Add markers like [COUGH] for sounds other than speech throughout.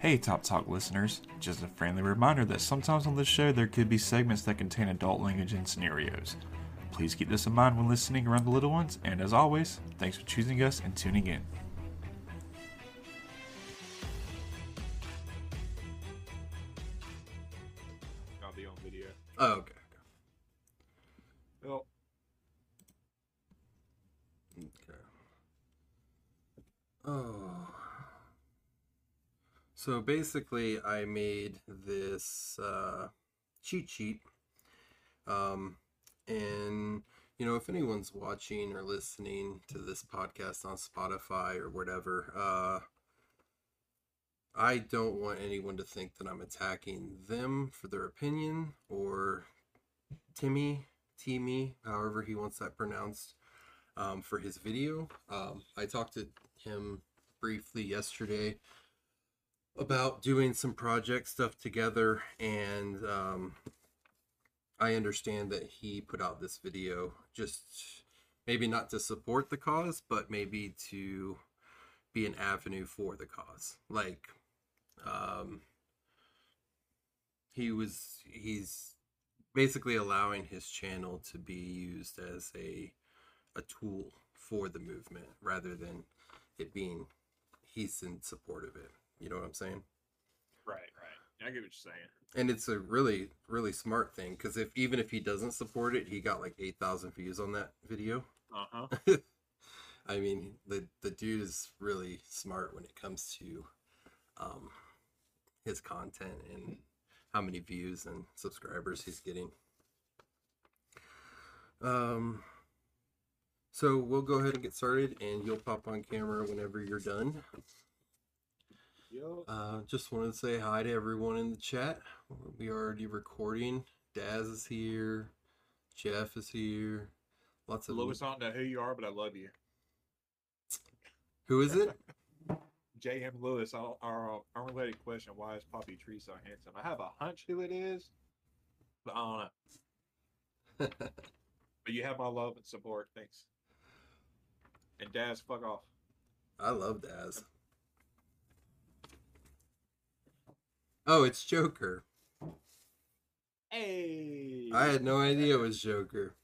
Hey, Top Talk listeners. Just a friendly reminder that sometimes on this show there could be segments that contain adult language and scenarios. Please keep this in mind when listening around the little ones, and as always, thanks for choosing us and tuning in. So basically, I made this uh, cheat sheet. Um, and, you know, if anyone's watching or listening to this podcast on Spotify or whatever, uh, I don't want anyone to think that I'm attacking them for their opinion or Timmy, Timmy, however he wants that pronounced um, for his video. Um, I talked to him briefly yesterday about doing some project stuff together, and um, I understand that he put out this video just maybe not to support the cause, but maybe to be an avenue for the cause. Like, um, he was, he's basically allowing his channel to be used as a a tool for the movement rather than it being he's in support of it. You know what I'm saying? right, right. I get what you're saying. And it's a really really smart thing because if even if he doesn't support it, he got like eight thousand views on that video. Uh huh. [LAUGHS] I mean, the the dude is really smart when it comes to um, his content and how many views and subscribers he's getting. Um, so we'll go ahead and get started, and you'll pop on camera whenever you're done. Yo. Uh, just wanted to say hi to everyone in the chat. We are already recording. Daz is here. Jeff is here. Lots of Lewis, I don't know who you are, but I love you. Who is it? [LAUGHS] [LAUGHS] J.M. Lewis, our, our unrelated question why is Poppy Tree so handsome? I have a hunch who it is, but I don't know. [LAUGHS] But you have my love and support. Thanks. And Daz, fuck off. I love Daz. Oh, it's Joker. Hey. I had no idea it was Joker.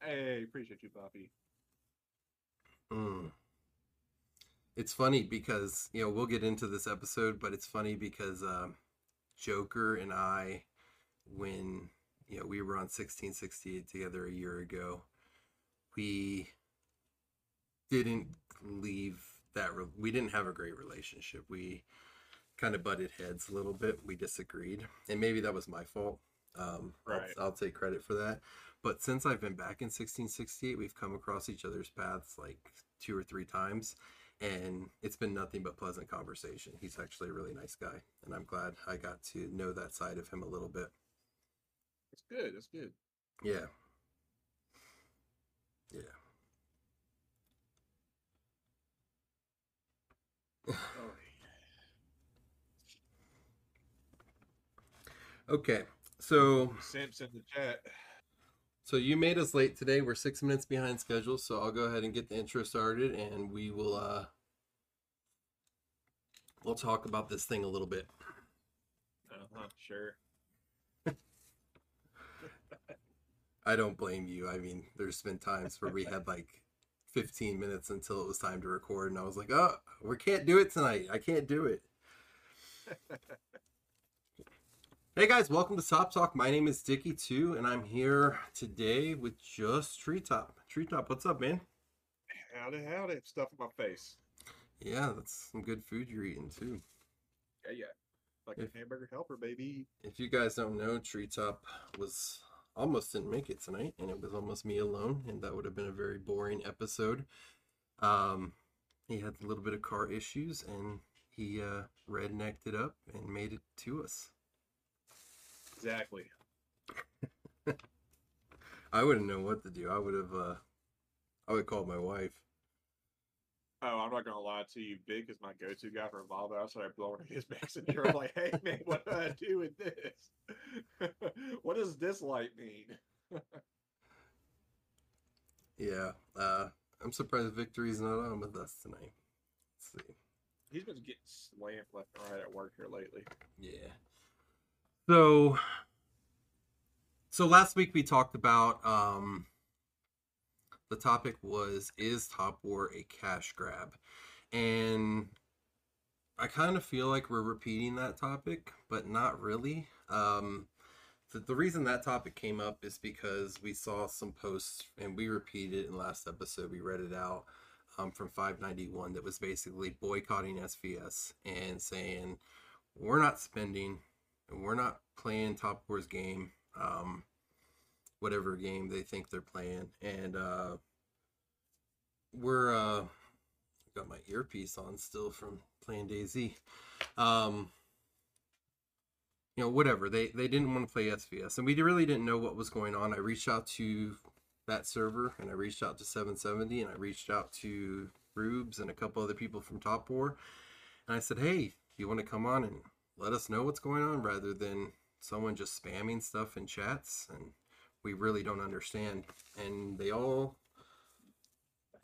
Hey, appreciate you, Poppy. Mm. It's funny because, you know, we'll get into this episode, but it's funny because um, Joker and I, when, you know, we were on 1668 together a year ago, we didn't leave that, re- we didn't have a great relationship. We kind of butted heads a little bit. We disagreed. And maybe that was my fault. Um, I'll- I'll take credit for that. But since I've been back in 1668, we've come across each other's paths like two or three times, and it's been nothing but pleasant conversation. He's actually a really nice guy, and I'm glad I got to know that side of him a little bit. That's good. That's good. Yeah. Yeah. Oh, Okay. So Simps in the chat. so you made us late today. We're six minutes behind schedule, so I'll go ahead and get the intro started and we will uh we'll talk about this thing a little bit. Uh-huh, sure. [LAUGHS] I don't blame you. I mean, there's been times where we had like 15 minutes until it was time to record, and I was like, oh, we can't do it tonight. I can't do it. [LAUGHS] hey guys, welcome to Top Talk. My name is Dicky too, and I'm here today with just Treetop. Treetop, what's up, man? Howdy, howdy. Stuff in my face. Yeah, that's some good food you're eating too. Yeah, yeah. Like If- a hamburger helper, baby. If you guys don't know, Treetop was almost didn't make it tonight, and it was almost me alone, and that would have been a very boring episode. Um, he had a little bit of car issues, and he uh, rednecked it up and made it to us. Exactly. [LAUGHS] I wouldn't know what to do. I would have, uh, I would call my wife. Oh, I'm not gonna lie to you. Big is my go-to guy for a Volvo. I started blowing [LAUGHS] his messenger. I'm like, hey man, what do I do with this? [LAUGHS] what does this light mean? Yeah, uh, I'm surprised Victory's not on with us tonight. Let's see. he's been getting slammed left and right at work here lately. Yeah. So so last week we talked about um the topic was is Top War a cash grab? And I kind of feel like we're repeating that topic, but not really. Um the, the reason that topic came up is because we saw some posts and we repeated it in last episode. We read it out um, from 591 that was basically boycotting SVS and saying we're not spending we're not playing Top War's game, um, whatever game they think they're playing, and uh, we're uh, got my earpiece on still from playing DayZ. Um, you know, whatever they they didn't want to play SVS, and we really didn't know what was going on. I reached out to that server, and I reached out to 770, and I reached out to Rubes and a couple other people from Top War, and I said, "Hey, you want to come on and let us know what's going on rather than someone just spamming stuff in chats and we really don't understand. And they all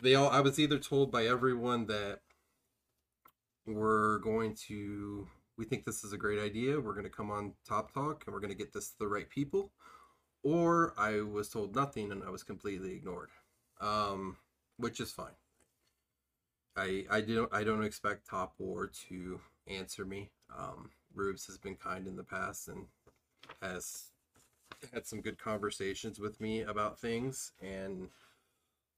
they all i was either told by everyone that we're going to we think this is a great idea we're going to come on top talk and we're going to get this to the right people or i was told nothing and i was completely ignored um, which is fine. I i don't i don't expect top war to answer me um, Rubes has been kind in the past and has had some good conversations with me about things and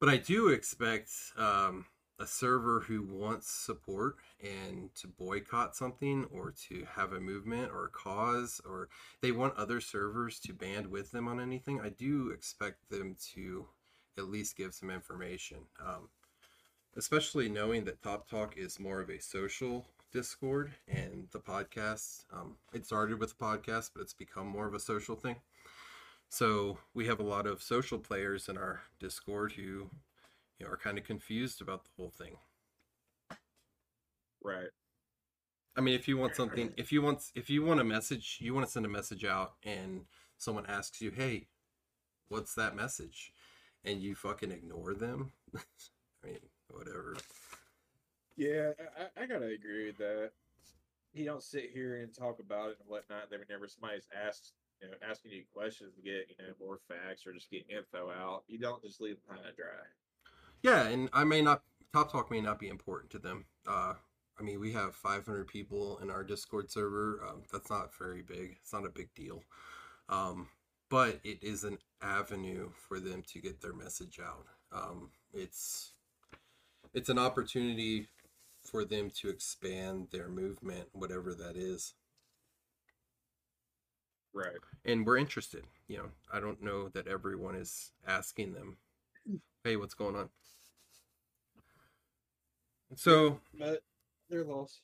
but I do expect um, a server who wants support and to boycott something or to have a movement or a cause or they want other servers to band with them on anything. I do expect them to at least give some information, um, especially knowing that Top Talk is more of a social Discord and the podcast. Um, it started with the podcast, but it's become more of a social thing. So we have a lot of social players in our Discord who you know, are kind of confused about the whole thing. Right. I mean, if you want something, if you want, if you want a message, you want to send a message out, and someone asks you, "Hey, what's that message?" and you fucking ignore them. [LAUGHS] I mean, whatever. Yeah, I, I gotta agree with that. You don't sit here and talk about it and whatnot. Then whenever somebody's asked, you know, asking you questions to get you know more facts or just get info out, you don't just leave them high and dry. Yeah, and I may not Top Talk may not be important to them. Uh, I mean, we have 500 people in our Discord server. Um, that's not very big. It's not a big deal. Um, but it is an avenue for them to get their message out. Um, it's it's an opportunity for them to expand their movement, whatever that is. Right. And we're interested. You know, I don't know that everyone is asking them, "Hey, what's going on?" So But they're lost.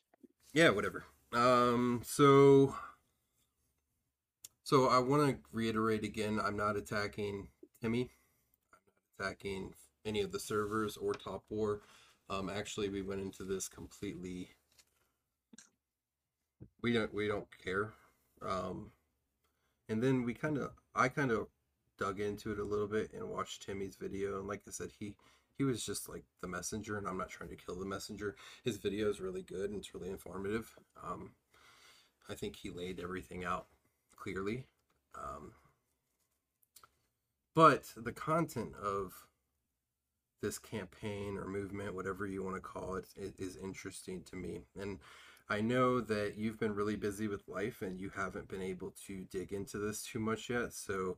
yeah, whatever. Um, so so I want to reiterate again, I'm not attacking Timmy. I'm not attacking any of the servers or Top War. Um, actually, we went into this completely. We don't we don't care. Um, and then we kind of I kind of dug into it a little bit and watched Timmy's video, and like I said, he he was just like the messenger, and I'm not trying to kill the messenger. His video is really good and it's really informative. Um, I think he laid everything out clearly. Um, but the content of this campaign or movement, whatever you want to call it, it is interesting to me. And I know that you've been really busy with life and you haven't been able to dig into this too much yet. So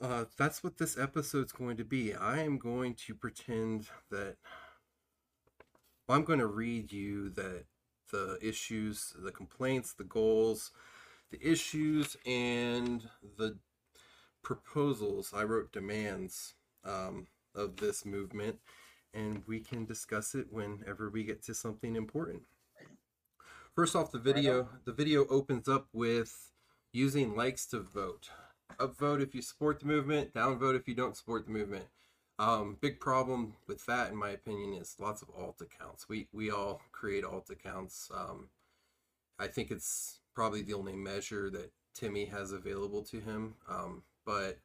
uh, that's what this episode's going to be. I am going to pretend that I'm going to read you that the issues, the complaints, the goals, the issues, and the proposals. I wrote demands um, of this movement, and we can discuss it whenever we get to something important. First off, the video the video opens up with using likes to vote. Upvote if you support the movement, downvote if you don't support the movement. Um, big problem with that, in my opinion, is lots of alt accounts. We we all create alt accounts. Um, I think it's probably the only measure that Timmy has available to him. Um, but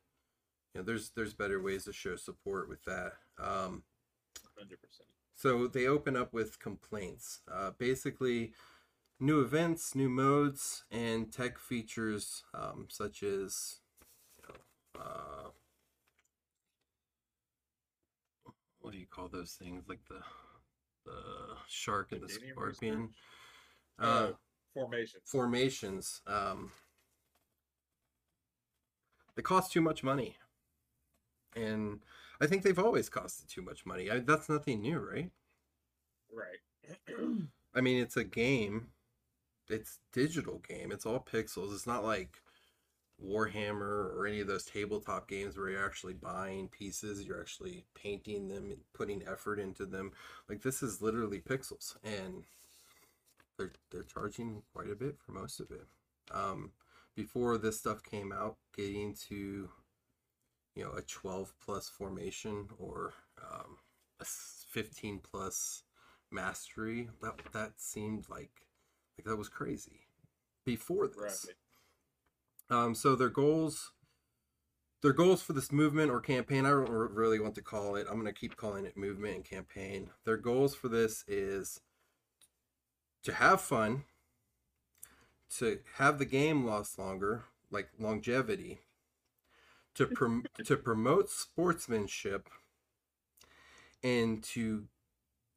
you know, there's there's better ways to show support with that. Um, Hundred percent. so they open up with complaints. Uh, basically, new events, new modes, and tech features um, such as you know, uh, what do you call those things? Like the the shark and the scorpion. Uh, Uh, formation. formations. Um, they cost too much money, and I think they've always costed too much money. I, that's nothing new, right? Right. [CLEARS THROAT] I mean, it's a game. It's digital game. It's all pixels. It's not like Warhammer or any of those tabletop games where you're actually buying pieces. You're actually painting them, and putting effort into them. Like this is literally pixels, and they're they're charging quite a bit for most of it. Um, before this stuff came out, getting to you know a 12 plus formation or um, a s- 15 plus mastery that that seemed like like that was crazy before this Right. um so their goals their goals for this movement or campaign i don't really want to call it i'm going to keep calling it movement and campaign their goals for this is to have fun to have the game last longer like longevity to prom- to promote sportsmanship and to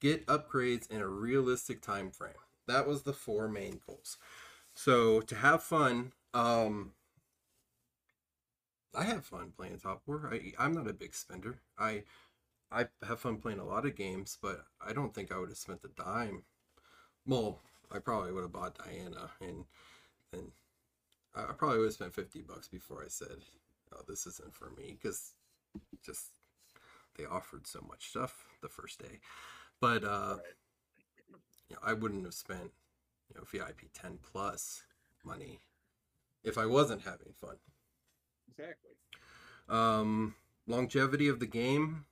get upgrades in a realistic time frame. That was the four main goals. So to have fun, um I have fun playing Top War. I I'm not a big spender. I I have fun playing a lot of games, but I don't think I would have spent the dime. Well, I probably would have bought Diana and and I probably would have spent 50 bucks before I said, "Oh, this isn't for me" cuz just they offered so much stuff the first day. But uh Right. you know, I wouldn't have spent, you know, VIP 10 plus money if I wasn't having fun. Exactly. Um, longevity of the game.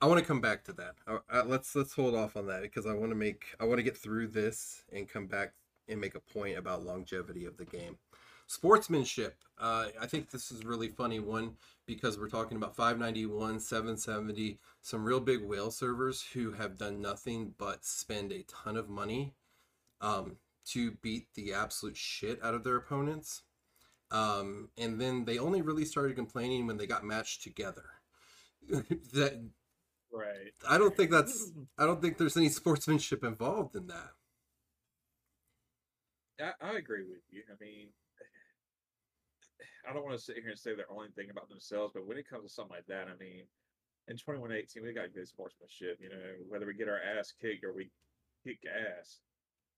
I want to come back to that. Uh, uh, let's let's hold off on that because I want to make I want to get through this and come back and make a point about longevity of the game. Sportsmanship. Uh, I think this is a really funny one because we're talking about 591, 770, some real big whale servers who have done nothing but spend a ton of money um, to beat the absolute shit out of their opponents. Um, and then they only really started complaining when they got matched together. [LAUGHS] that Right. I don't think that's I don't think there's any sportsmanship involved in that. I, I agree with you. I mean, I don't want to sit here and say they're only thinking about themselves, but when it comes to something like that, I mean, in 2118, we got good sportsmanship. You know, whether we get our ass kicked or we kick ass,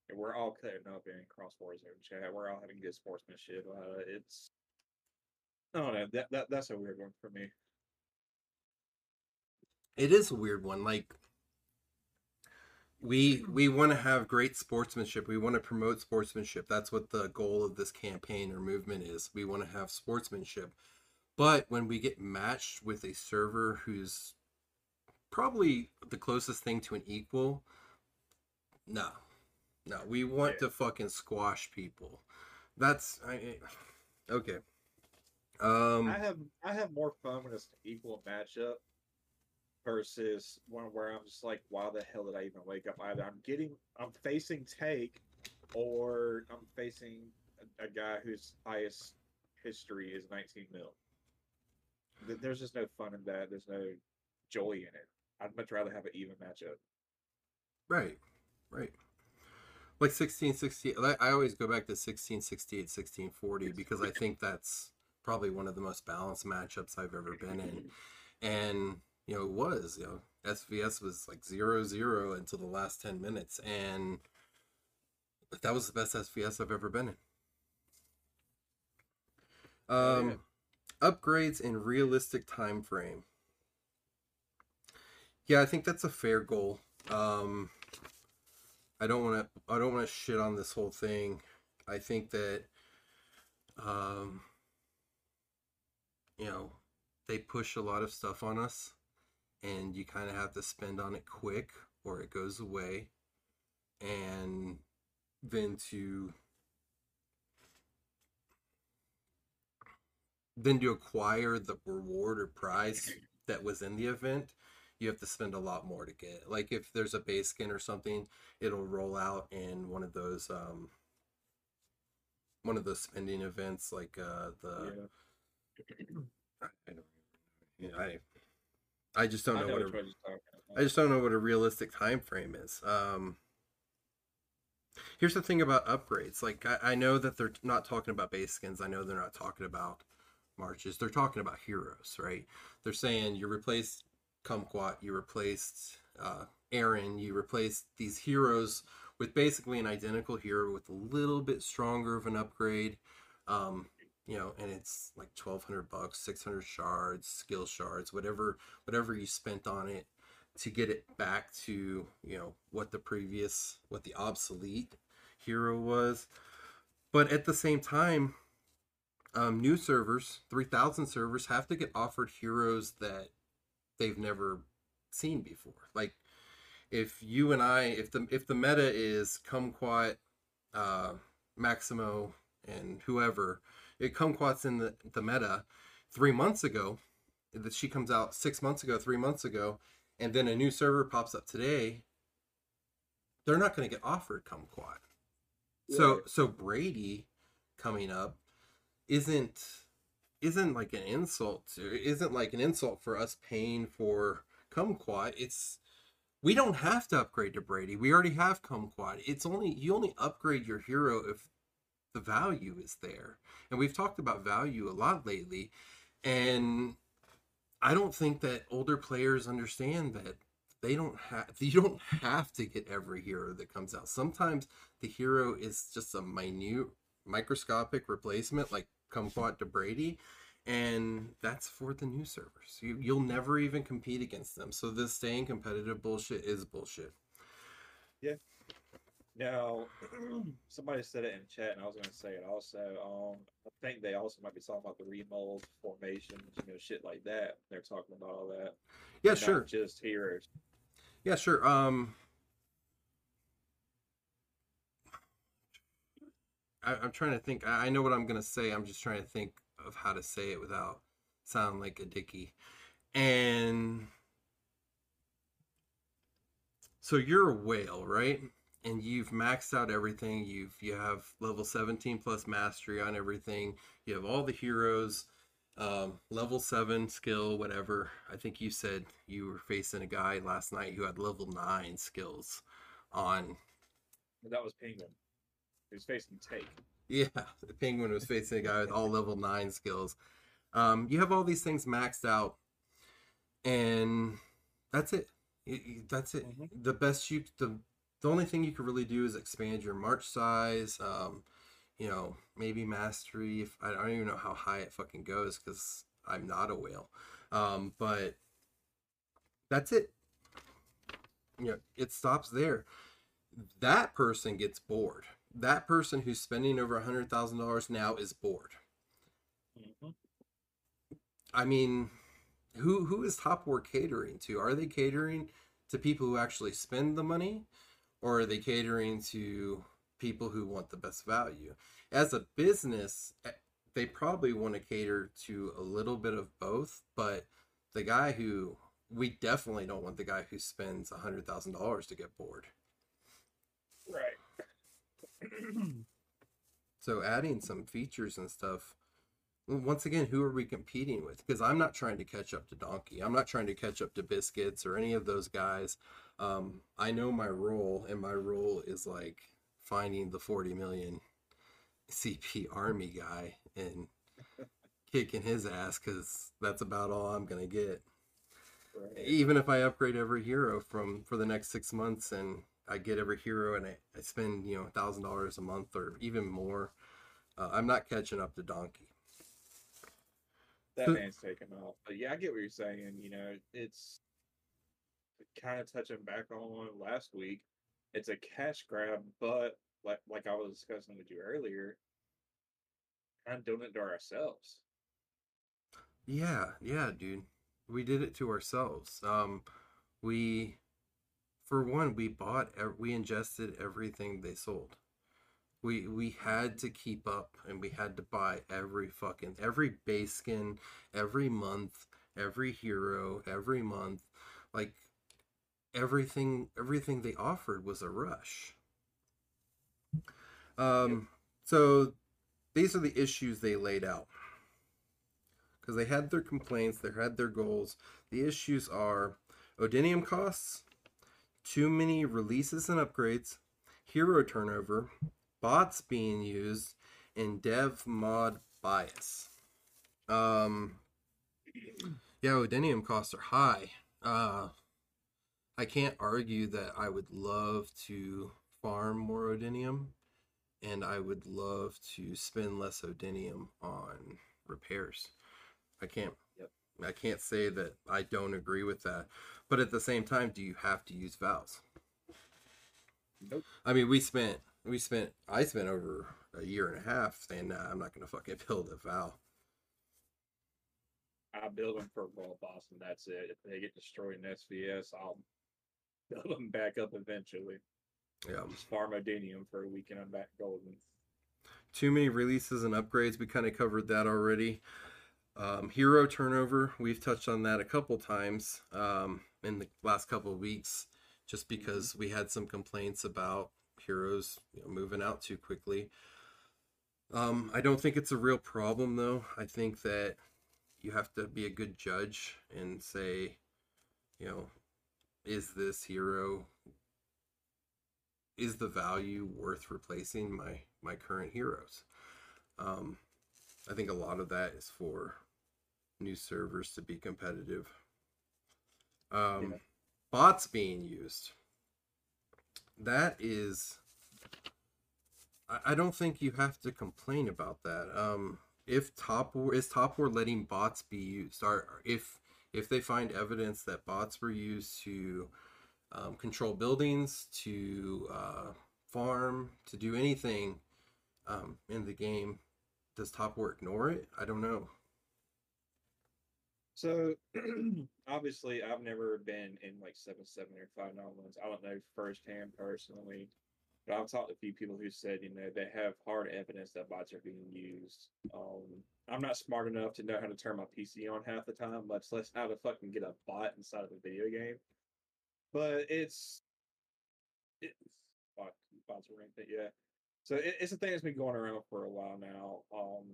and we're all cutting up in cross Warzone chat. We're all having good sportsmanship. Uh, it's, I don't know. That, that that's a weird one for me. It is a weird one. Like we we want to have great sportsmanship. We want to promote sportsmanship. That's what the goal of this campaign or movement is. We want to have sportsmanship. But when we get matched with a server who's probably the closest thing to an equal, no. No, we want Yeah. to fucking squash people. That's I, okay. Um I have I have more fun when it's an equal matchup versus one where I'm just like, why the hell did I even wake up? Either I'm getting I'm facing take or I'm facing a, a guy whose highest history is 19 mil. There's just no fun in that. There's no joy in it. I'd much rather have an even matchup. Right, right. Like 1660, I I always go back to 1668, 1640 because I think that's probably one of the most balanced matchups I've ever been in. And, you know, it was, you know, SVS was like 0 0 until the last 10 minutes. And that was the best SVS I've ever been in. Oh, Um, upgrades in realistic time frame. Yeah, I think that's a fair goal. Um, I don't want to. I don't want to shit on this whole thing. I think that, um, you know, they push a lot of stuff on us, and you kind of have to spend on it quick, or it goes away, and then to then to acquire the reward or prize that was in the event you have to spend a lot more to get. Like if there's a base skin or something, it'll roll out in one of those um one of those spending events like uh the I, I don't yeah, I I just don't know, know what which a, one you're talking about. I just don't know what a realistic time frame is. Um Here's the thing about upgrades. Like I, I know that they're not talking about base skins. I know they're not talking about marches. They're talking about heroes, right? They're saying you replaced Kumquat, you replaced uh, Aaron, you replaced these heroes with basically an identical hero with a little bit stronger of an upgrade. Um, you know, and it's like twelve hundred bucks, six hundred shards, skill shards, whatever, whatever you spent on it to get it back to you know what the previous, what the obsolete hero was. But at the same time, um, new servers, 3000 servers, have to get offered heroes that they've never seen before. Like, if you and I, if the if the meta is Kumquat, uh, Maximo, and whoever, it Kumquat's in the, the meta three months ago, that she comes out six months ago, three months ago, and then a new server pops up today, they're not going to get offered Kumquat. So so Brady coming up isn't isn't like an insult to isn't like an insult for us paying for Kumquat. It's we don't have to upgrade to Brady. We already have Kumquat. It's only you only upgrade your hero if the value is there. And we've talked about value a lot lately. And I don't think that older players understand that they don't have [LAUGHS] you don't have to get every hero that comes out. Sometimes the hero is just a minute microscopic replacement like Kumquat to Brady and that's for the new servers. You you'll never even compete against them. So this staying competitive bullshit is bullshit. Now, [CLEARS THROAT] somebody said it in chat, and I was going to say it also. Um, I think they also might be talking about the remold formations, you know, shit like that. They're talking about all that. Yeah, not sure. Just heroes. Yeah, sure. Um, I, I'm trying to think. I, I know what I'm gonna say. I'm just trying to think of how to say it without sounding like a dicky. And so you're a whale, right? And you've maxed out everything. You've you have level 17 plus mastery on everything. You have all the heroes um, level seven skill, whatever. I think you said you were facing a guy last night who had level nine skills on. That was Penguin. He was facing Take. Yeah, the [LAUGHS] penguin was facing a guy with all level nine skills. Um, you have all these things maxed out, and that's it. Y- That's it. Mhm. The best you the the only thing you could really do is expand your march size. Um, you know, maybe mastery. If I don't even know how high it fucking goes because I'm not a whale. Um, but that's it. You know, it stops there. That person gets bored. That person who's spending over a hundred thousand dollars now is bored. Mm-hmm. I mean, who who is Top War catering to? Are they catering to people who actually spend the money, or are they catering to people who want the best value? As a business, eh, they probably want to cater to a little bit of both, but the guy who we definitely don't want the guy who spends a hundred thousand dollars to get bored. Right. [CLEARS THROAT] So adding some features and stuff. Once again, who are we competing with? Because I'm not trying to catch up to Donkey. I'm not trying to catch up to Biscuits or any of those guys. Um, I know my role, and my role is like finding the 40 million CP army guy and kicking his ass because that's about all I'm gonna get. right. Even if I upgrade every hero from for the next six months and I get every hero and I, I spend you know a thousand dollars a month or even more, uh, I'm not catching up to Donkey. that So- man's taken off. But yeah, I get what you're saying. You know, it's kind of touching back on last week. It's a cash grab, but like like I was discussing with you earlier, kind of doing it to ourselves. Yeah, yeah, dude. We did it to ourselves. Um, we, for one, we bought, we ingested everything they sold. We we had to keep up, and we had to buy every fucking every base skin, every month, every hero, every month. like everything everything they offered was a rush. Um, so these are the issues they laid out because they had their complaints, they had their goals. The issues are Odinium costs, too many releases and upgrades, hero turnover, bots being used, and dev mod bias. Um, yeah, Odinium costs are high. Uh, I can't argue that I would love to farm more Odinium, and I would love to spend less Odinium on repairs. I can't. Yep. I can't say that I don't agree with that, but at the same time, do you have to use valves? Nope. I mean, we spent we spent I spent over a year and a half saying, "Nah, I'm not gonna fucking [LAUGHS] build a valve." I build them for Boss, and that's it. If they get destroyed in SVS, I'll build them back up eventually. Yeah. Just farm Odinium for a week and I'm back golden. Too many releases and upgrades. We kind of covered that already. Um, hero turnover. We've touched on that a couple times um, in the last couple of weeks, just because we had some complaints about heroes you know, moving out too quickly. Um, I don't think it's a real problem though. I think that you have to be a good judge and say, you know, is this hero is the value worth replacing my my current heroes? Um, I think a lot of that is for new servers to be competitive. Um, Yeah. Bots being used. That is. I, I don't think you have to complain about that. Um, if Top War is Top War letting bots be used, or if if they find evidence that bots were used to um, control buildings, to uh, farm, to do anything um, in the game, does Top War ignore it? I don't know. So [CLEARS THROAT] obviously, I've never been in like seven seven or five nine ones. I don't know firsthand personally, but I've talked to a few people who said you know they have hard evidence that bots are being used. Um, I'm not smart enough to know how to turn my PC on half the time, much less how to fucking get a bot inside of a video game. But it's it's bot, bots are ranked, yeah. So it, it's a thing that's been going around for a while now. Um,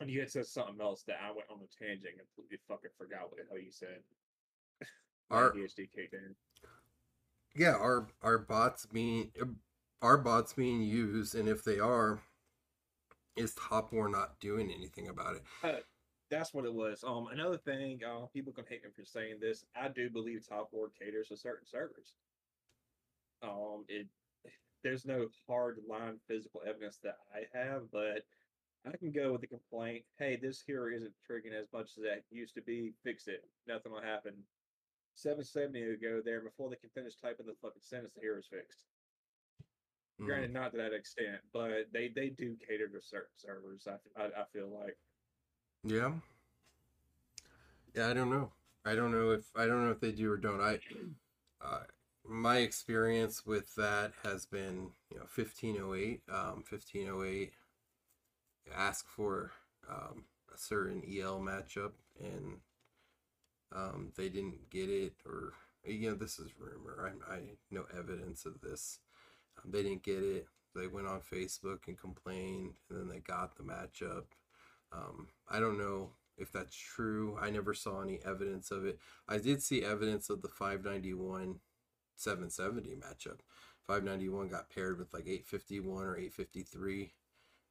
and you had said something else that I went on a tangent and completely fucking forgot what the hell you said. Our- ADHD kicked in. Yeah, are are bots being are bots being used, and if they are, is Top War not doing anything about it? That's what it was. Um, another thing, uh, people can hate me for saying this. I do believe Top War caters to certain servers. Um, it there's no hard line physical evidence that I have, but I can go with the complaint. Hey, this hero isn't triggering as much as that used to be. Fix it. Nothing will happen. 770 will go there before they can finish typing the fucking sentence. The hero's fixed. Mm. Granted, not to that extent, but they they do cater to certain servers. I I, I feel like. Yeah. Yeah, I don't know. I don't know if I don't know if they do or don't. I uh, my experience with that has been, you know, 1508, um 1508 ask for um a certain EL matchup and um they didn't get it or you know, this is rumor. I I no evidence of this. They didn't get it. They went on Facebook and complained and then they got the matchup. Um, I don't know if that's true. I never saw any evidence of it. I did see evidence of the 591 770 matchup. 591 got paired with like 851 or 853,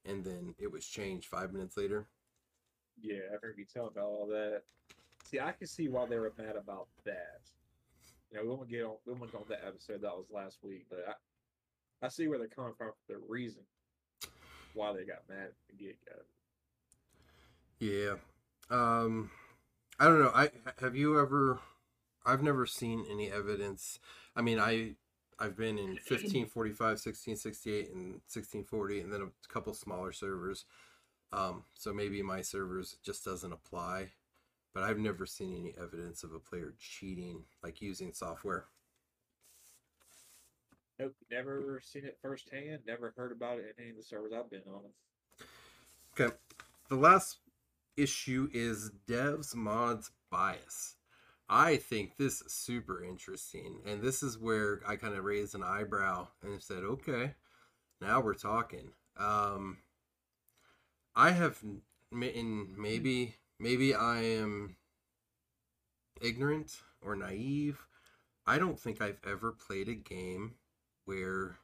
and then it was changed five minutes later. Yeah, I heard you tell about all that. See, I can see why they were mad about that. You know, we won't get on we won't go on that episode that was last week, but I I see where they're coming from for the reason why they got mad at the get go. Yeah. Um, I don't know. I have you ever? I've never seen any evidence. I mean, I I've been in [CLEARS THROAT] 1545, 1668, and 1640, and then a couple smaller servers. Um, so maybe my servers just doesn't apply, but I've never seen any evidence of a player cheating, like using software. Nope, never seen it firsthand, never heard about it in any of the servers I've been on. Okay. The last issue is devs mods bias. I think this is super interesting, and this is where I kind of raised an eyebrow and said, "Okay, now we're talking." Um, I have, in maybe maybe I am ignorant or naive. I don't think I've ever played a game where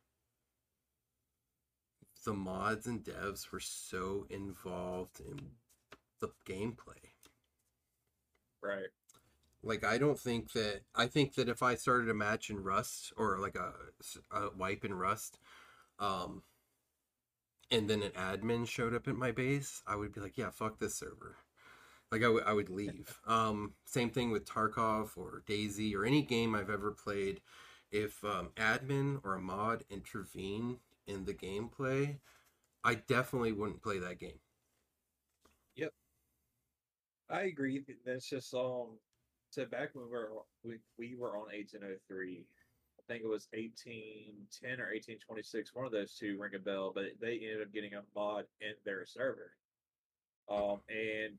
the mods and devs were so involved in the gameplay. Right. Like I don't think that I think that if I started a match in Rust or like a, a wipe in Rust, um, and then an admin showed up at my base, I would be like, yeah, fuck this server. Like I, w- I would leave. [LAUGHS] Um, same thing with Tarkov or DayZ or any game I've ever played. If um, admin or a mod intervene in the gameplay, I definitely wouldn't play that game. Yep, I agree. That's just um. So back when we were we, we were on eighteen oh three, I think it was eighteen ten or eighteen twenty six. One of those two ring a bell, but they ended up getting a mod in their server. Um, and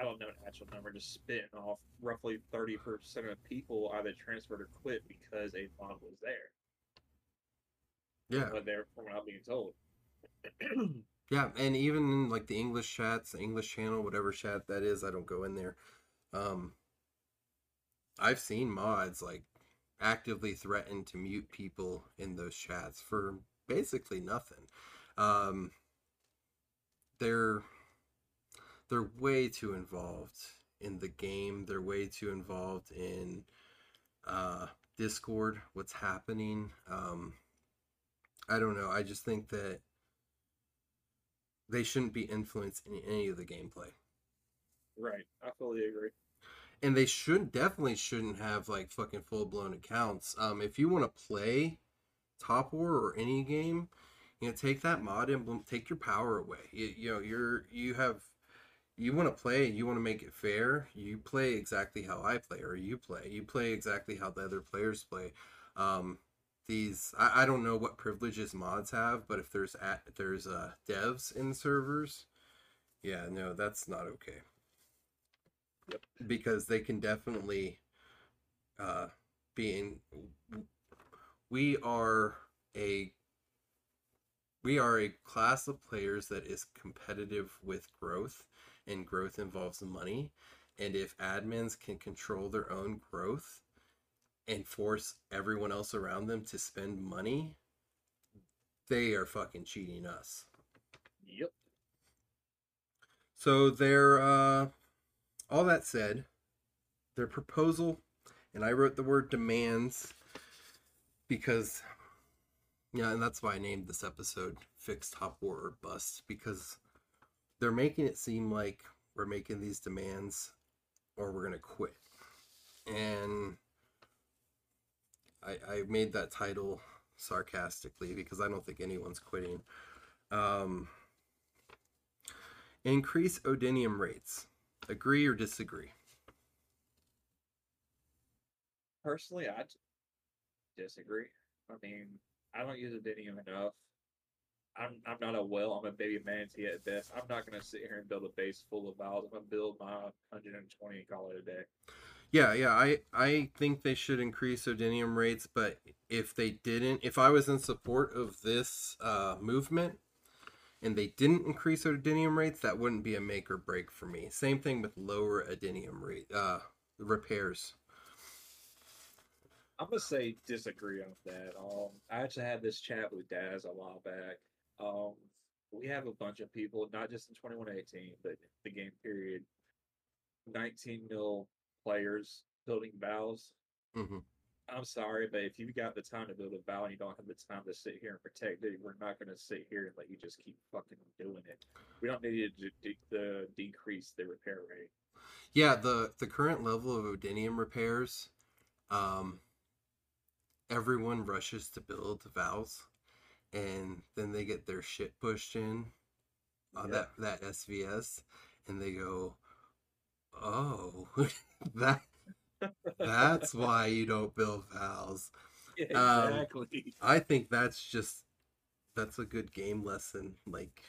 I don't know an actual number, just spitting off roughly thirty percent of people either transferred or quit because a mod was there. Yeah, But they're from what I'm being told. [CLEARS THROAT] Yeah, and even in like the English chats, the English channel, whatever chat that is, I don't go in there. Um I've seen mods like actively threaten to mute people in those chats for basically nothing. Um they're they're way too involved in the game. They're way too involved in uh Discord, what's happening. Um I don't know. I just think that they shouldn't be influenced in any of the gameplay. right. I fully agree. And they should definitely shouldn't have like fucking full blown accounts. Um, if you want to play Top War or any game, you know, take that mod emblem, take your power away. You, you know, you're you have you want to play, you want to make it fair. You play exactly how I play, or you play. You play exactly how the other players play. Um, these I, I don't know what privileges mods have, but if there's at there's uh devs in servers, yeah, no, that's not okay. Yep. Because they can definitely uh be in we are a we are a class of players that is competitive with growth and growth involves money and if admins can control their own growth and force everyone else around them to spend money, they are fucking cheating us. Yep. So their uh all that said, their proposal and I wrote the word demands because yeah, and that's why I named this episode "Fixed Top War or Bust because they're making it seem like we're making these demands or we're gonna quit. And I, I made that title sarcastically because I don't think anyone's quitting. Um, increase odinium rates. Agree or disagree? Personally, I disagree. I mean, I don't use odinium enough. I'm I'm not a well. I'm a baby manatee at best. I'm not gonna sit here and build a base full of vials. I'm gonna build my 120 and call it a day. Yeah, yeah, I I think they should increase odinium rates, but if they didn't, if I was in support of this uh, movement and they didn't increase odinium rates, that wouldn't be a make or break for me. Same thing with lower odinium rate uh, repairs. I'm gonna say disagree on that. Um, I actually had this chat with Daz a while back. Um, we have a bunch of people, not just in 2118, but the game period, 19 mil players building vows. hmm I'm sorry, but if you've got the time to build a vow and you don't have the time to sit here and protect it, we're not going to sit here and let you just keep fucking doing it. We don't need you to de- de- decrease the repair rate. Yeah, the the current level of odinium repairs, um, everyone rushes to build vows, and then they get their shit pushed in on Yeah. that that SVS, and they go, "Oh, [LAUGHS] that that's why you don't build valves." [LAUGHS] Yeah, Um, exactly. I think that's just that's a good game lesson. Like,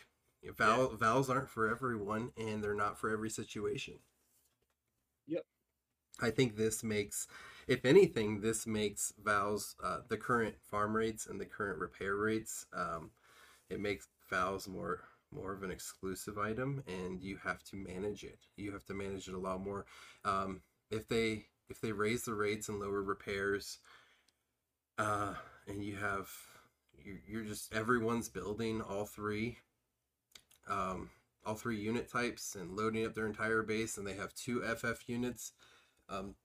vow vows aren't for everyone, and they're not for every situation. Yep. I think this makes, if anything, this makes vows uh, the current farm rates and the current repair rates. Um, it makes vows more more of an exclusive item, and you have to manage it. You have to manage it a lot more. Um, if they if they raise the rates and lower repairs, uh, and you have you're, you're just everyone's building all three um, all three unit types and loading up their entire base and they have two ff units um,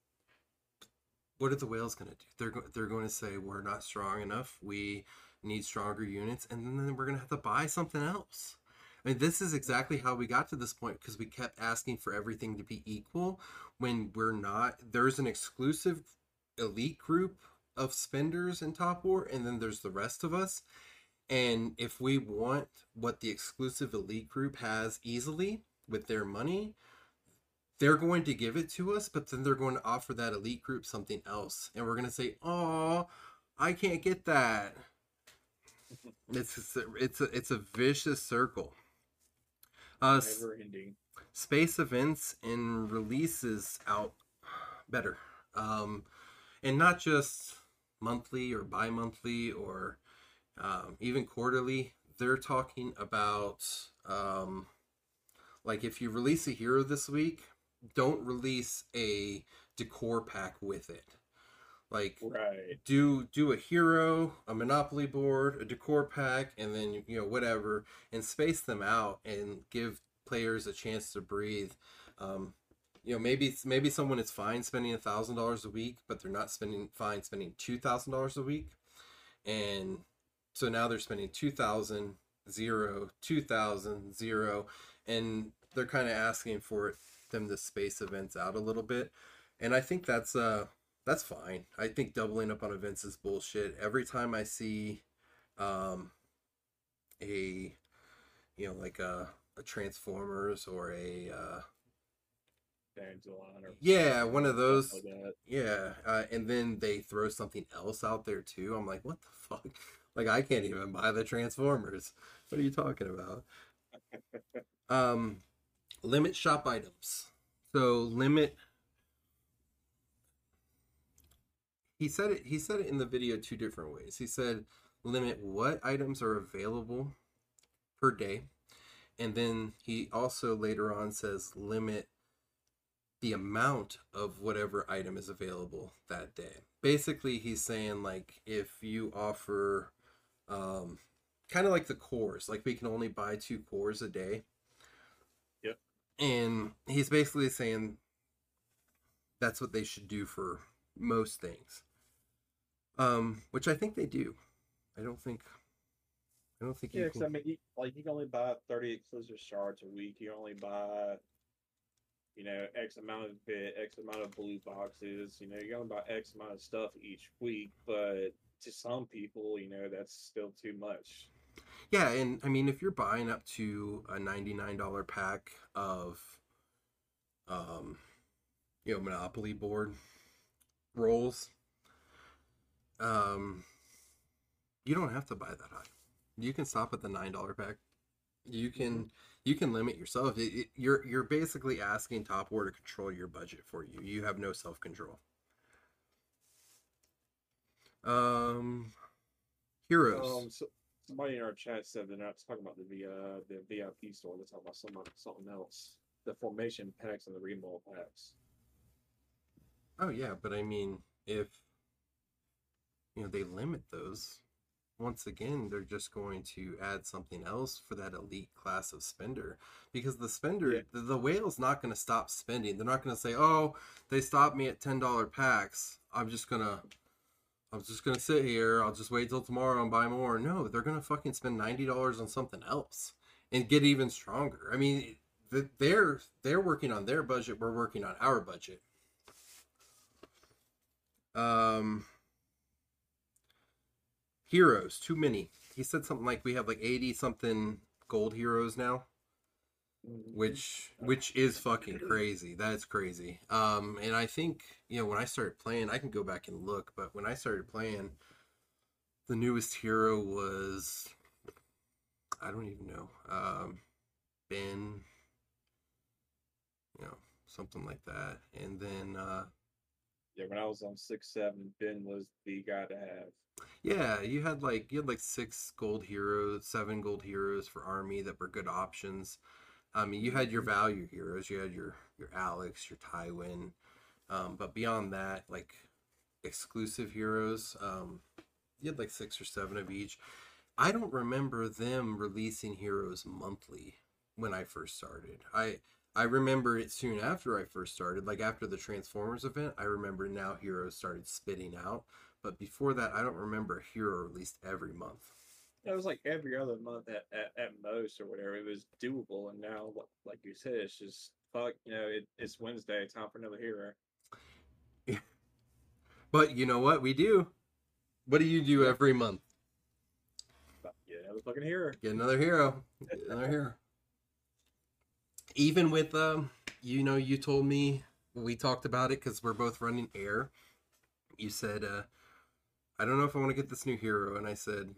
what are the whales going to do they're, go- they're going to say we're not strong enough we need stronger units and then we're going to have to buy something else I mean, this is exactly how we got to this point because we kept asking for everything to be equal when we're not. There's an exclusive elite group of spenders in Top War, and then there's the rest of us. And if we want what the exclusive elite group has easily with their money, they're going to give it to us, but then they're going to offer that elite group something else. And we're going to say, oh, I can't get that. It's it's a, it's a, it's a vicious circle. Uh, Never ending. space events and releases out better um and not just monthly or bi-monthly or um, even quarterly they're talking about um like if you release a hero this week don't release a decor pack with it like Right. do do a hero, a monopoly board, a decor pack, and then you know whatever, and space them out and give players a chance to breathe. Um, you know, maybe maybe someone is fine spending a thousand dollars a week, but they're not spending fine spending two thousand dollars a week, and so now they're spending two thousand zero, two thousand zero, and they're kind of asking for it, them to space events out a little bit, and I think that's uh that's fine. I think doubling up on events is bullshit. Every time I see um a you know like a, a Transformers or a uh or yeah, one of those like yeah, uh, and then they throw something else out there too. I'm like, what the fuck? Like I can't even buy the Transformers. What are you talking about? [LAUGHS] um limit shop items. So limit he said it he said it in the video two different ways. He said limit what items are available per day. And then he also later on says limit the amount of whatever item is available that day. Basically, he's saying like if you offer um kind of like the cores, like we can only buy two cores a day. And he's basically saying that's what they should do for most things. Um which I think they do. I don't think I don't think Yeah, you can I mean, you, like you can only buy thirty exclusive shards a week. You only buy, you know, X amount of bit, X amount of blue boxes. You know, you only buy X amount of stuff each week. But to some people, you know, that's still too much. Yeah, and I mean if you're buying up to a $99 pack of um you know Monopoly board rolls um you don't have to buy that high. You can stop at the $9 pack. You can you can limit yourself. It, it- you're you're basically asking Top War to control your budget for you. You have no self-control. Um heroes. Um, so, somebody in our chat said they're not talking about the V uh, the VIP store. They're talking about some, something else. The formation packs and the remold packs. Oh yeah, but I mean, if you know they limit those, once again, they're just going to add something else for that elite class of spender. Because the spender, Yeah. the, the whale's not going to stop spending. They're not going to say, "Oh, they stopped me at ten dollar packs. I'm just gonna, I'm just gonna sit here. I'll just wait till tomorrow and buy more." No, they're gonna fucking spend ninety dollars on something else and get even stronger. I mean, they're they're working on their budget. We're working on our budget. Um, heroes, too many. He said something like we have like eighty something gold heroes now, which which is fucking crazy. That's crazy. Um, and I think you know when I started playing, I can go back and look, but when I started playing, the newest hero was I don't even know. Um, Ben, you know, something like that, and then uh, Yeah, when I was on six seven, Ben was the guy to have. Yeah, you had like you had like six gold heroes, seven gold heroes for army that were good options. I mean, you had your value heroes. You had your your Alex, your Tywin, um, but beyond that, like exclusive heroes, um, you had like six or seven of each. I don't remember them releasing heroes monthly when I first started. I I remember it soon after I first started, like after the Transformers event. I remember now heroes started spitting out, but before that, I don't remember a hero released every month. It was like every other month at, at, at most or whatever. It was doable, and now, like you said, it's just fuck. You know, it, it's Wednesday. Time for another hero. [LAUGHS] But you know what we do? What do you do every month? Yeah, another fucking hero. Get another hero. Get another hero. Even with um, you know, you told me we talked about it because we're both running air. You said, uh, I don't know if I want to get this new hero, and I said,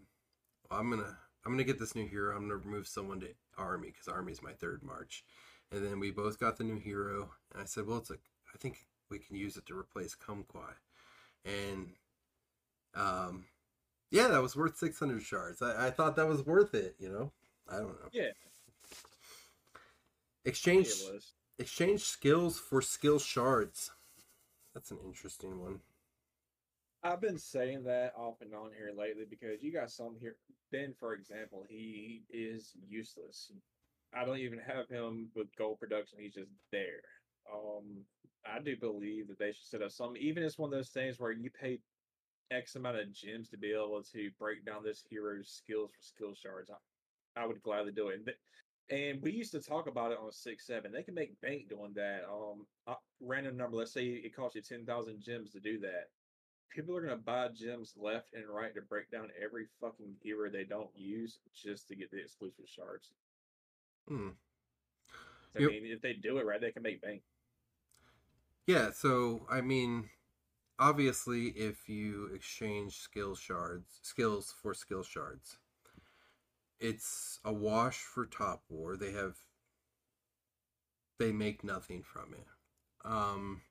I'm gonna I'm gonna get this new hero. I'm gonna remove someone to army because army's my third march. And then we both got the new hero, and I said, well, it's a I think we can use it to replace Kumquai. And um, yeah, that was worth 600 shards. I, I thought that was worth it, you know? I don't know. Yeah, Exchange exchange skills for skill shards. That's an interesting one. I've been saying that off and on here lately because you got some here. Ben, for example, he is useless. I don't even have him with gold production. He's just there. Um, I do believe that they should set up some. Even it's one of those things where you pay X amount of gems to be able to break down this hero's skills for skill shards. I, I would gladly do it. And, we used to talk about it on six seven. They can make bank doing that. Um, random number. Let's say it costs you ten thousand gems to do that people are gonna buy gems left and right to break down every fucking hero they don't use just to get the exclusive shards. Hmm. I Yep. mean, if they do it right, they can make bank. Yeah, so I mean, obviously, if you exchange skill shards, skills for skill shards, it's a wash for Top War. They have, they make nothing from it. Um,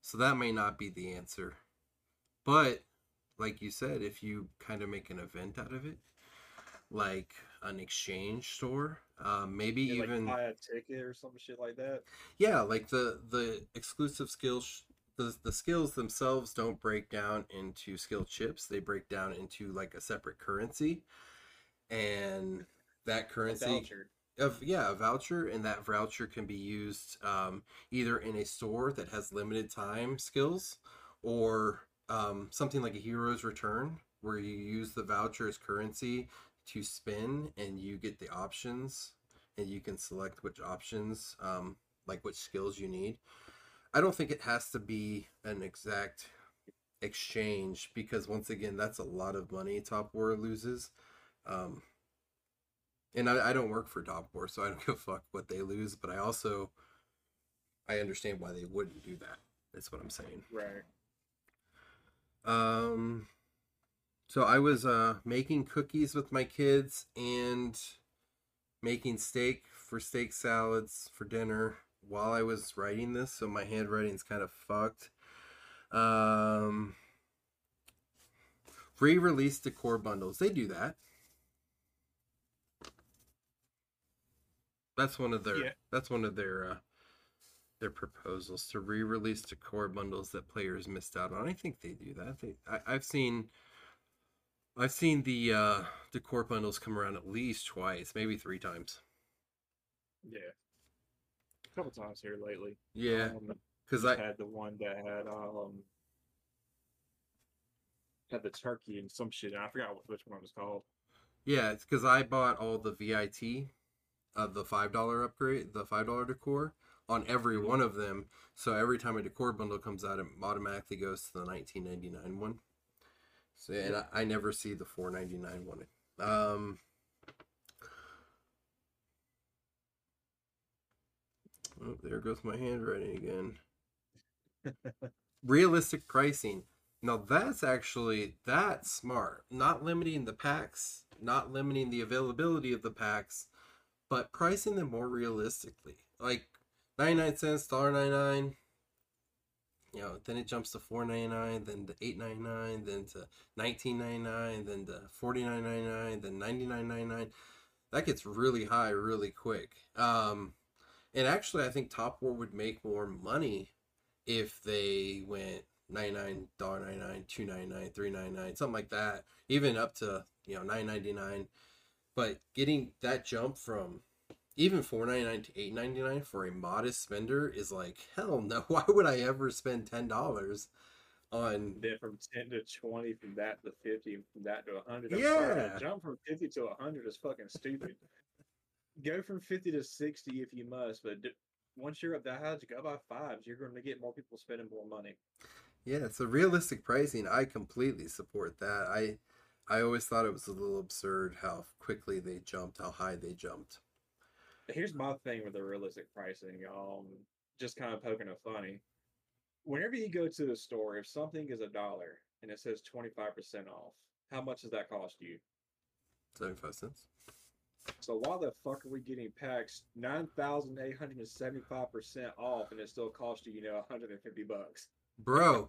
so that may not be the answer, but like you said, if you kind of make an event out of it, like an exchange store, um, maybe Yeah, even like buy a ticket or some shit like that. yeah like the the exclusive skills the, the skills themselves don't break down into skill chips they break down into like a separate currency and that currency of yeah a voucher and that voucher can be used um, either in a store that has limited time skills or um, something like a hero's return where you use the voucher as currency to spin and you get the options and you can select which options um, like which skills you need i don't think it has to be an exact exchange because once again that's a lot of money top war loses um, and I, I don't work for Top War, so I don't [LAUGHS] give a fuck what they lose. But I also I understand why they wouldn't do that. That's what I'm saying. Right. Um, so I was uh making cookies with my kids and making steak for steak salads for dinner while I was writing this. So my handwriting's kind of fucked. Um, re-release decor bundles. They do that. That's one of their Yeah. that's one of their uh their proposals to re-release decor bundles that players missed out on. I think they do that. They, I, I've seen I've seen the uh decor bundles come around at least twice, maybe three times. Yeah. A couple times here lately. Yeah, Um, because just I had the one that had um had the turkey and some shit. And I forgot what, which one it was called. yeah, it's because I bought all the VIT of the five dollar upgrade, the five dollar decor on every one of them. So every time a decor bundle comes out, it automatically goes to the nineteen ninety nine one. So and I, I never see the four ninety nine one. Um. Oh, there goes my handwriting again. [LAUGHS] Realistic pricing. Now that's actually that's smart. Not limiting the packs, not limiting the availability of the packs, but pricing them more realistically. Like 99 cents, $1.99. you know, then it jumps to four ninety nine, then to eight ninety nine, then to nineteen ninety nine, then to forty nine ninety nine, then ninety nine ninety nine. That gets really high really quick. Um, and actually, I think Top War would make more money if they went ninety nine dollar ninety nine, two ninety nine, three ninety nine, something like that, even up to you know nine ninety nine. But getting that jump from even four ninety nine to eight ninety nine for a modest spender is like hell no. [LAUGHS] Why would I ever spend ten dollars on? Then from ten to twenty, from that to fifty, from that to hundred. Yeah. jump from fifty to hundred is fucking stupid. [LAUGHS] go from fifty to sixty if you must, but d- once you're up that high, go by fives. You're going to get more people spending more money. Yeah, so realistic pricing, I completely support that. I I always thought it was a little absurd how quickly they jumped, how high they jumped. Here's my thing with the realistic pricing. Um, just kind of poking a funny. Whenever you go to the store, if something is a dollar and it says twenty five percent off, how much does that cost you? Seventy five cents. So why the fuck are we getting packs nine thousand eight hundred and seventy five percent off, and it still costs you, you know, one hundred and fifty bucks? Bro,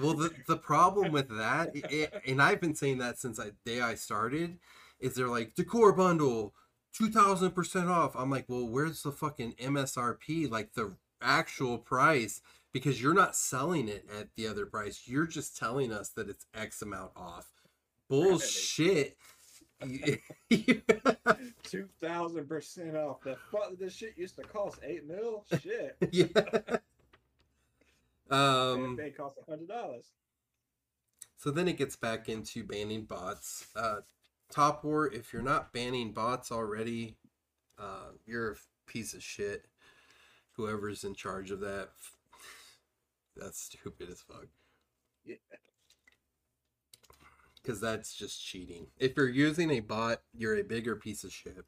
well the the problem with [LAUGHS] that, i and I've been saying that since I day I started, is they're like decor bundle, two thousand percent off. I'm like, well, where's the fucking MSRP, like the actual price? Because you're not selling it at the other price. You're just telling us that it's X amount off. Bullshit. [LAUGHS] Two thousand percent off. The fuck this shit used to cost eight mil. Shit. [LAUGHS] yeah. Um, they cost a hundred dollars. So then it gets back into banning bots. Uh, Top War, if you're not banning bots already, uh, you're a piece of shit. Whoever's in charge of that, [LAUGHS] that's stupid as fuck. Yeah. Because that's just cheating. If you're using a bot, you're a bigger piece of shit.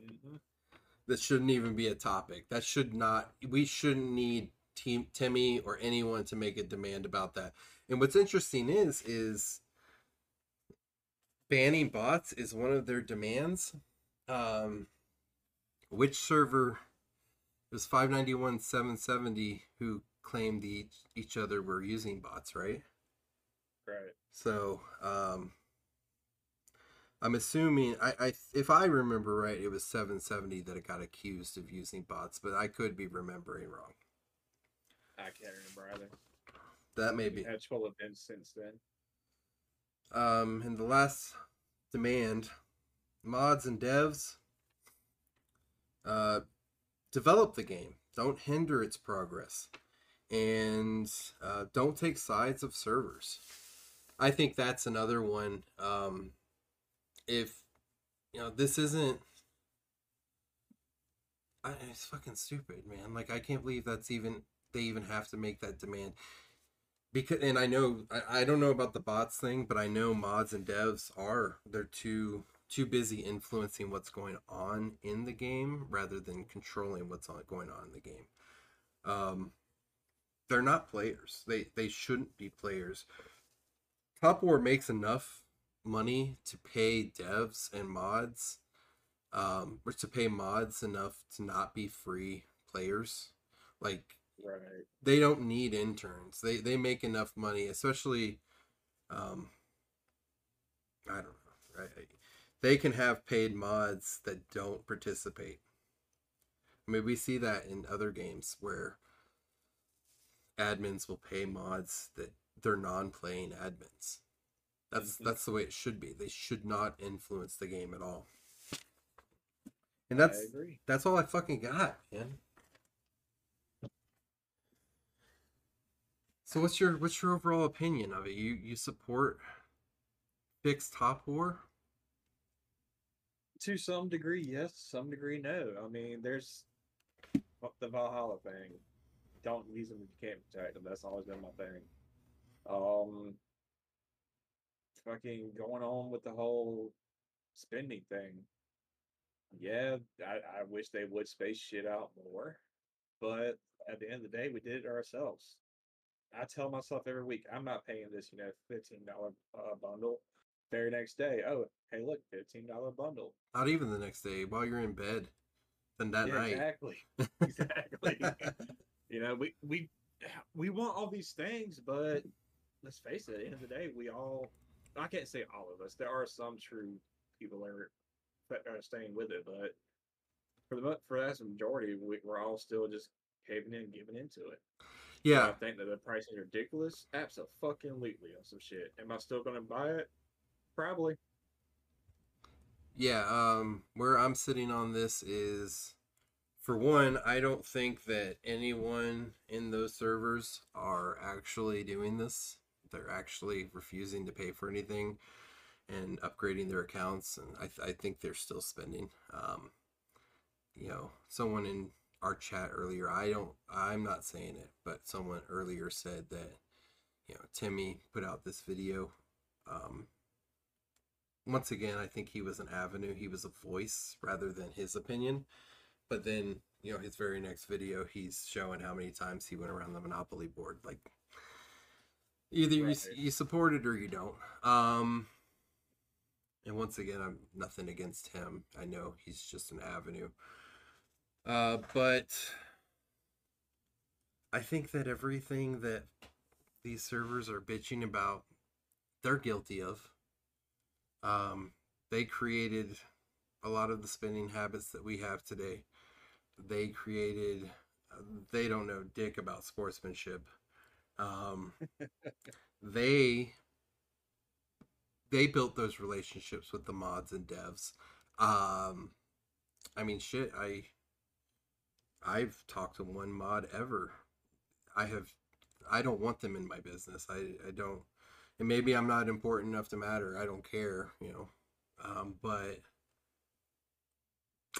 Mhm. That shouldn't even be a topic. That should not. We shouldn't need Team Timmy or anyone to make a demand about that. And what's interesting is is banning bots is one of their demands. Um, which server? It was five ninety one seven seventy who claimed the, each, each other were using bots, right? Right. So, um, I'm assuming I, I if I remember right, it was 770 that it got accused of using bots, but I could be remembering wrong. I can't remember either. That may be. That's of been since then. Um, and the last demand, mods and devs, uh, develop the game. Don't hinder its progress, and uh, don't take sides of servers. I think that's another one. Um, if you know this isn't, I, it's fucking stupid, man. Like I can't believe that's even they even have to make that demand because and I know I, I don't know about the bots thing, but I know mods and devs are they're too too busy influencing what's going on in the game rather than controlling what's on, going on in the game. Um, they're not players. They they shouldn't be players. Top War makes enough money to pay devs and mods, um, or to pay mods enough to not be free players. Like Right. they don't need interns. They they make enough money, especially um I don't know, right? They can have paid mods that don't participate. I mean, we see that in other games where admins will pay mods that they're non-playing admins. That's Mhm. that's the way it should be. They should not influence the game at all. And I that's agree. that's all I fucking got, man. So what's your what's your overall opinion of it? You you support fixed top war? To some degree, yes. Some degree, no. I mean, there's the Valhalla thing. Don't use them if you can't protect them. That's always been my thing. Um, fucking going on with the whole spending thing. Yeah, I, I wish they would space shit out more, but at the end of the day, we did it ourselves. I tell myself every week, I'm not paying this, you know, fifteen dollar uh, bundle. Very next day, oh, hey, look, fifteen dollar bundle. Not even the next day while you're in bed. Then that yeah, night. exactly, [LAUGHS] exactly. you know, we we we want all these things, but let's face it, at the end of the day, we all I can't say all of us. There are some true people that are, that are staying with it, but for the for the majority, we, we're all still just caving in giving into it. Yeah, I think that the price is ridiculous. Absolutely on some shit. Am I still going to buy it? Probably. yeah. Um, where I'm sitting on this is, for one, I don't think that anyone in those servers are actually doing this. They're actually refusing to pay for anything and upgrading their accounts, and I, th- I think they're still spending. Um, you know, someone in our chat earlier, I don't, I'm not saying it, but someone earlier said that, you know, Timmy put out this video. Um, once again, I think he was an avenue, he was a voice rather than his opinion. But then, you know, his very next video, he's showing how many times he went around the Monopoly board. Like, either you, you support it or you don't. Um, and once again, I'm nothing against him. I know he's just an avenue. Uh, but I think that everything that these servers are bitching about, they're guilty of. Um, they created a lot of the spending habits that we have today. They created, uh, they don't know dick about sportsmanship. Um, [LAUGHS] they they built those relationships with the mods and devs. Um, I mean, shit. I I've talked to one mod ever. I have. I don't want them in my business. I I don't. And maybe I'm not important enough to matter. I don't care. You know. Um, but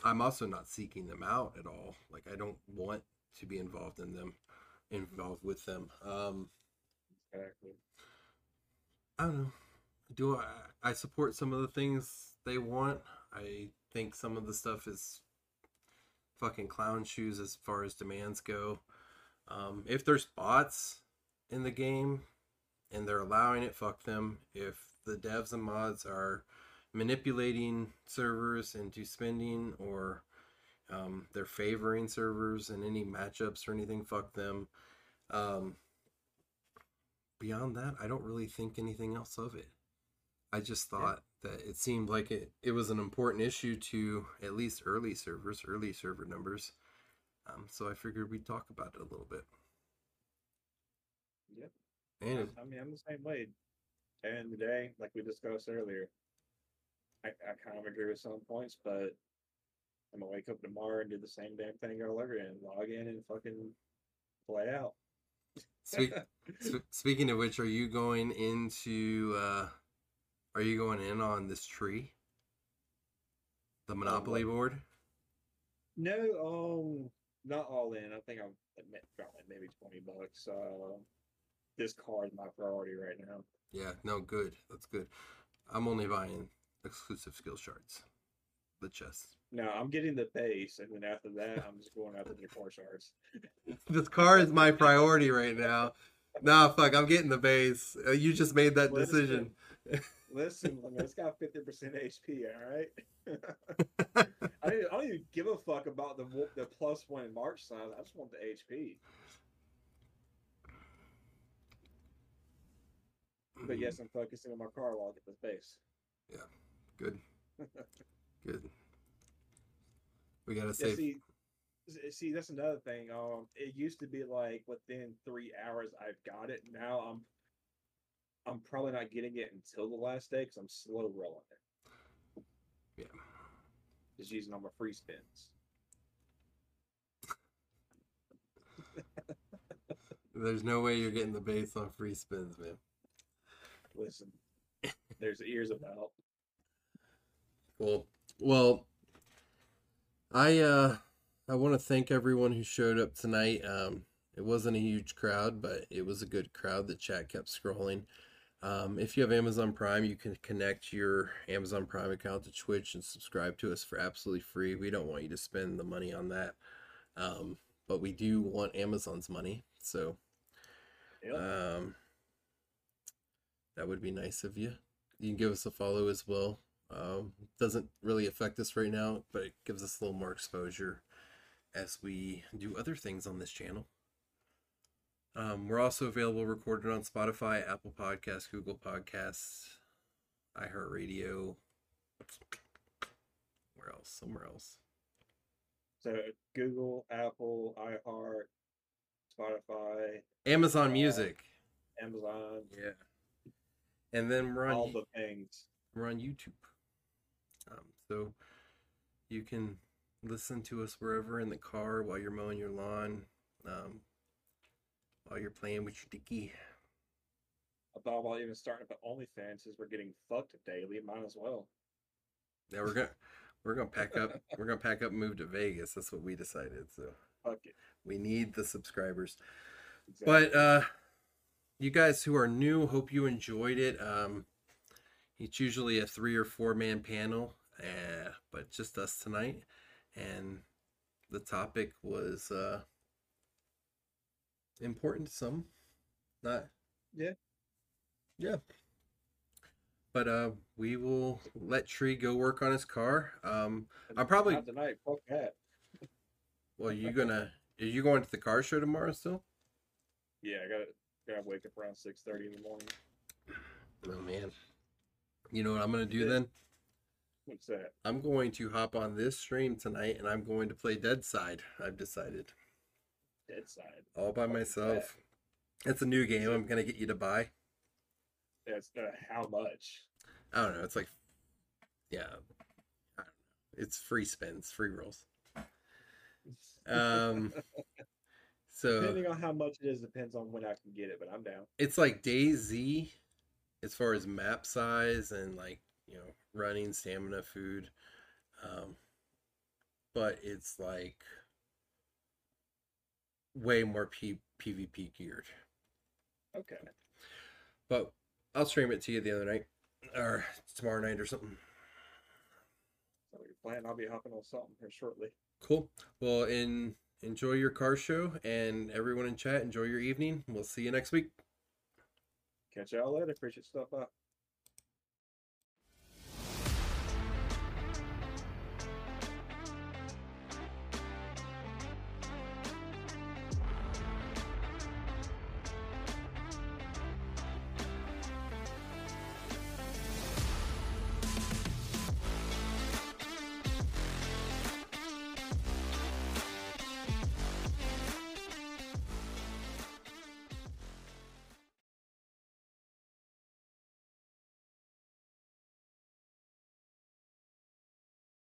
I'm also not seeking them out at all. Like I don't want to be involved in them, involved with them. Um, Exactly. I don't know. Do I? I support some of the things they want. I think some of the stuff is fucking clown shoes as far as demands go. Um, if there's bots in the game and they're allowing it, fuck them. If the devs and mods are manipulating servers into spending or um, they're favoring servers in any matchups or anything, fuck them. Um, beyond that, I don't really think anything else of it. I just Yeah. thought that it seemed like it, it was an important issue to at least early servers, early server numbers. Um, so I figured we'd talk about it a little bit. Yep. And I mean, I'm the same way. And the day, like we discussed earlier, I, I kind of agree with some points, but I'm gonna wake up tomorrow and do the same damn thing all over again. Log in and fucking play out. [LAUGHS] spe- sp- speaking of which, are you going into? Uh, are you going in on this tree? The Monopoly what? board. No, um, not all in. I think I'm like maybe twenty bucks. Uh, this card is my priority right now. Yeah, no, good. That's good. I'm only buying exclusive skill shards, the chests. No, I'm getting the base, and then after that, I'm just going after the core shards. [LAUGHS] this car is my priority right now. Nah, fuck, I'm getting the base. Uh, you just made that decision. [LAUGHS] Listen, it's got fifty percent HP. All right. [LAUGHS] I, didn't, I don't even give a fuck about the the plus one March size. I just want the HP. But yes, I'm focusing on my car while I get this base. Yeah, good. [LAUGHS] Good. We gotta Yeah, see, see, that's another thing. Um, it used to be like within three hours I've got it. Now I'm, I'm probably not getting it until the last day because I'm slow rolling it. Yeah. Just using all my free spins. There's no way you're getting the base on free spins, man. Listen, there's ears about. Cool. Well, I uh I want to thank everyone who showed up tonight. Um it wasn't a huge crowd, but it was a good crowd. The chat kept scrolling. Um, if you have Amazon Prime, you can connect your Amazon Prime account to Twitch and subscribe to us for absolutely free. We don't want you to spend the money on that. Um, but we do want Amazon's money. So Yep. um, that would be nice of you. You can give us a follow as well. Um, doesn't really affect us right now, but it gives us a little more exposure as we do other things on this channel. Um, we're also available recorded on Spotify, Apple Podcasts, Google Podcasts, iHeartRadio. Where else? Somewhere else. So Google, Apple, iHeart, Spotify, Amazon Uh, Music. Amazon, Yeah. And then we're on all the things. we're on YouTube. Um, so you can listen to us wherever in the car while you're mowing your lawn, um, while you're playing with your dicky. I thought about even starting up an OnlyFans since we're getting fucked daily. Might as well. Yeah, we're gonna [LAUGHS] we're gonna pack up we're gonna pack up and move to Vegas. That's what we decided. So Fuck it. we need the subscribers. Exactly. But uh you guys who are new, hope you enjoyed it. Um it's usually a three or four man panel, uh, but just us tonight. And the topic was uh important to some. Not Yeah. Yeah. But uh we will let Tree go work on his car. Um I'm probably Not tonight. Fuck that. [LAUGHS] well you gonna are you going to the car show tomorrow still? Yeah, I gotta gotta wake up around six thirty in the morning. Oh man. You know what I'm gonna do Yeah. then? What's that? I'm going to hop on this stream tonight and I'm going to play Deadside. I've decided. Deadside. All by myself. It's a new game I'm gonna get you to buy. That's uh, how much? I don't know, it's like yeah. I don't know. It's free spins, free rolls. Um [LAUGHS] so Depending on how much it is, depends on when I can get it. But I'm down. it's like DayZ as far as map size and like, you know, running, stamina, food. Um but it's like way more P- PvP geared. Okay. But I'll stream it to you the other night or tomorrow night or something. So you're playing. I'll be hopping on something here shortly. Cool. Well, in enjoy your car show and everyone in chat enjoy your evening. We'll see you next week. Catch y'all later. Appreciate stuff out.